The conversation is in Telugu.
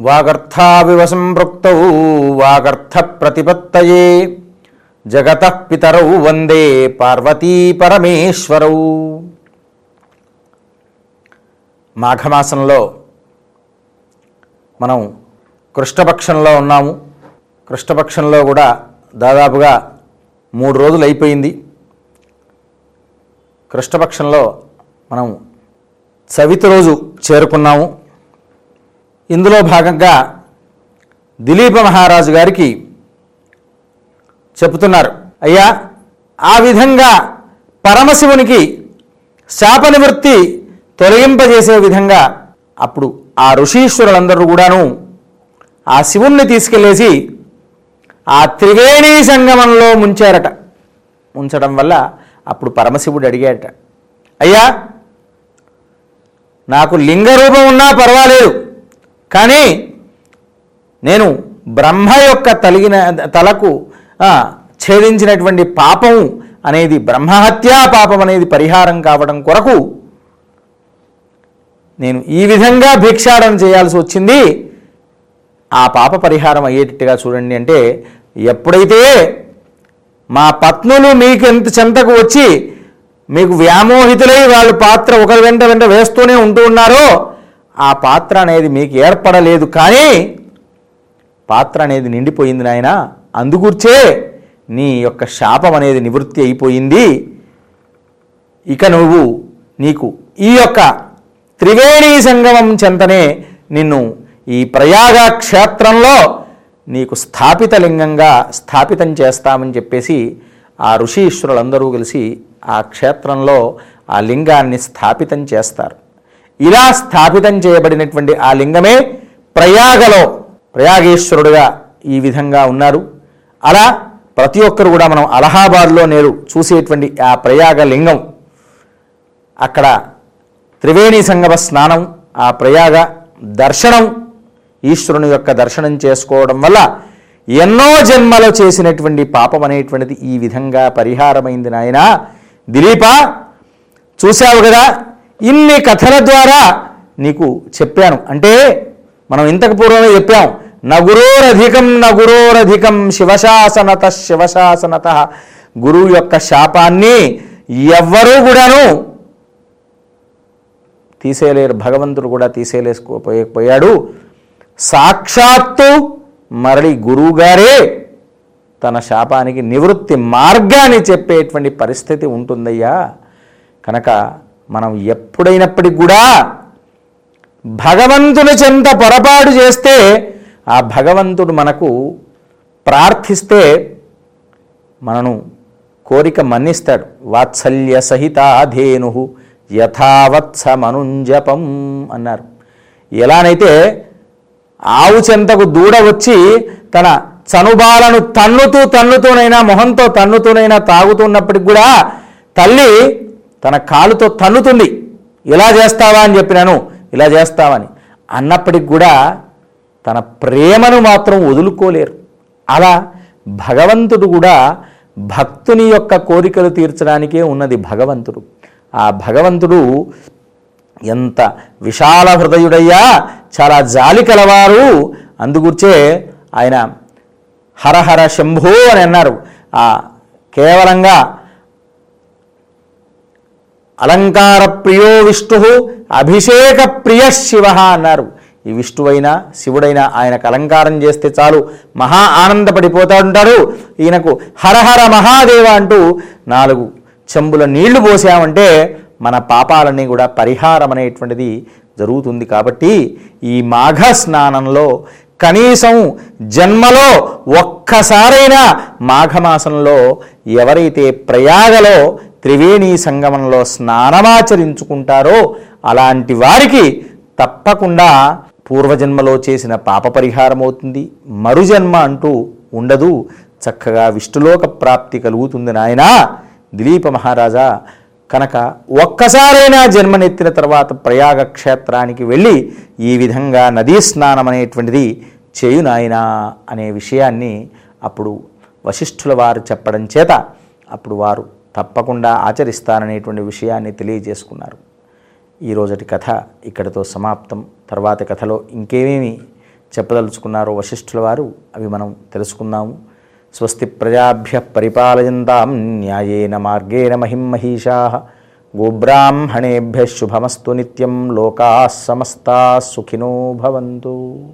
వాగర్థావివ సంపృక్తౌ వాగర్థ ప్రతిపత్తయే జగత పితరౌ వందే పార్వతీ పరమేశ్వరౌ. మాఘమాసంలో మనం కృష్ణపక్షంలో ఉన్నాము. కృష్ణపక్షంలో కూడా దాదాపుగా మూడు రోజులు అయిపోయింది. కృష్ణపక్షంలో మనం చవితి రోజు చేరుకున్నాము. ఇందులో భాగంగా దిలీప మహారాజు గారికి చెబుతున్నారు. అయ్యా ఆ విధంగా పరమశివునికి శాప నివృత్తి తొలగింపజేసే విధంగా అప్పుడు ఆ ఋషీశ్వరులందరూ కూడాను ఆ శివుణ్ణి తీసుకెళ్ళేసి ఆ త్రివేణీ సంగమంలో ముంచారట. ఉంచడం వల్ల అప్పుడు పరమశివుడు అడిగాడట అయ్యా నాకు లింగ రూపం ఉన్నా పర్వాలేదు. కానీ నేను బ్రహ్మ యొక్క తలిగిన తలకు ఛేదించినటువంటి పాపం అనేది బ్రహ్మహత్యా పాపం అనేది పరిహారం కావడం కొరకు నేను ఈ విధంగా భిక్షాటన చేయాల్సి వచ్చింది. ఆ పాప పరిహారం అయ్యేటట్టుగా చూడండి అంటే ఎప్పుడైతే మా పత్నులు మీకు ఎంత చెంతకు వచ్చి మీకు వ్యామోహితులై వాళ్ళు పాత్ర ఒకరి వెంట వెంట వేస్తూనే ఉంటూ ఉన్నారో ఆ పాత్ర అనేది మీకు ఏర్పడలేదు కానీ పాత్ర అనేది నిండిపోయింది నాయన. అందుకూర్చే నీ యొక్క శాపం అనేది నివృత్తి అయిపోయింది. ఇక నువ్వు నీకు ఈ యొక్క త్రివేణీ సంగమం చెంతనే నిన్ను ఈ ప్రయాగ క్షేత్రంలో నీకు స్థాపిత లింగంగా స్థాపితం చేస్తామని చెప్పేసి ఆ ఋషీశ్వరులందరూ కలిసి ఆ క్షేత్రంలో ఆ లింగాన్ని స్థాపితం చేస్తారు. ఇలా స్థాపితం చేయబడినటువంటి ఆ లింగమే ప్రయాగలో ప్రయాగేశ్వరుడుగా ఈ విధంగా ఉన్నారు. అలా ప్రతి ఒక్కరు కూడా మనం అలహాబాద్లో నేడు చూసేటువంటి ఆ ప్రయాగ లింగం. అక్కడ త్రివేణి సంగమ స్నానం ఆ ప్రయాగ దర్శనం ఈశ్వరుని యొక్క దర్శనం చేసుకోవడం వల్ల ఎన్నో జన్మలో చేసినటువంటి పాపం అనేటువంటిది ఈ విధంగా పరిహారమైంది నాయన. దిలీప చూశావు కదా ఇన్ని కథల ద్వారా నీకు చెప్పాను. అంటే మనం ఇంతకు పూర్వమే చెప్పాం. నగురోరధికం నగురోరధికం శివశాసనత శివశాసనత. గురువు యొక్క శాపాన్ని ఎవ్వరూ కూడాను తీసేయలేరు భగవంతుడు కూడా తీసేయలేసుకోపోయకపోయాడు సాక్షాత్తు మరలి గురువుగారే తన శాపానికి నివృత్తి మార్గాన్ని చెప్పేటువంటి పరిస్థితి ఉంటుందయ్యా. కనుక మనం ఎప్పుడైనప్పటికి కూడా భగవంతుని చెంత పొరపాటు చేస్తే ఆ భగవంతుడు మనకు ప్రార్థిస్తే మనను కోరిక మన్నిస్తాడు. వాత్సల్య సహితాధేను యథావత్సమనుంజపం అన్నారు. ఎలానైతే ఆవు చెంతకు దూడ వచ్చి తన చనుబాలను తన్నుతూ తన్నుతూనైనా మొహంతో తన్నుతూనైనా తాగుతున్నప్పటికి కూడా తల్లి తన కాలుతో తన్నుతుంది. ఇలా చేస్తావా అని చెప్పినాను. ఇలా చేస్తావని. అన్నప్పటికి కూడా తన ప్రేమను మాత్రం వదులుకోలేరు. అలా భగవంతుడు కూడా భక్తుని యొక్క కోరికలు తీర్చడానికే ఉన్నది భగవంతుడు. ఆ భగవంతుడు ఎంత విశాల హృదయుడయ్యా చాలా జాలి కలవారు. అందుగుర్చే ఆయన హరహర శంభో అని అన్నారు. ఆ కేవలంగా అలంకార ప్రియో విష్ణు అభిషేక ప్రియ శివ అన్నారు. ఈ విష్ణువైనా శివుడైనా ఆయనకు అలంకారం చేస్తే చాలు. మహా ఆనందపడిపోతా ఉంటాడు ఈయనకు హరహర మహాదేవ అంటూ నాలుగు చెంబుల నీళ్ళు పోసామంటే మన పాపాలన్నీ కూడా పరిహారం అనేటువంటిది జరుగుతుంది కాబట్టి ఈ మాఘ స్నానంలో కనీసం జన్మలో ఒక్కసారైనా మాఘమాసంలో ఎవరైతే ప్రయాగలో త్రివేణీ సంగమంలో స్నానమాచరించుకుంటారో అలాంటి వారికి తప్పకుండా పూర్వజన్మలో చేసిన పాప పరిహారం అవుతుంది మరుజన్మ అంటూ ఉండదు. చక్కగా విష్ణులోక ప్రాప్తి కలుగుతుంది నాయన. దిలీప మహారాజా కనుక ఒక్కసారైనా జన్మనెత్తిన తర్వాత ప్రయాగ క్షేత్రానికి వెళ్ళి ఈ విధంగా నదీ స్నానం అనేటువంటిది చేయు నాయనా అనే విషయాన్ని అప్పుడు వశిష్ఠుల వారు చెప్పడం చేత అప్పుడు వారు తప్పకుండా ఆచరిస్తారనేటువంటి విషయాన్ని తెలియజేసుకున్నారు. ఈ రోజటి కథ ఇక్కడితో సమాప్తం. తర్వాతి కథలో ఇంకేమేమి చెప్పదలుచుకున్నారో వశిష్ఠుల వారు అవి మనం తెలుసుకుందాము. స్వస్తి ప్రజాభ్య పరిపాలయంతాం న్యాయేన మార్గేణ మహిం మహిషా గోబ్రాహ్మణేభ్య శుభమస్తు నిత్యం లోకా సమస్తా సుఖినో భవంతు.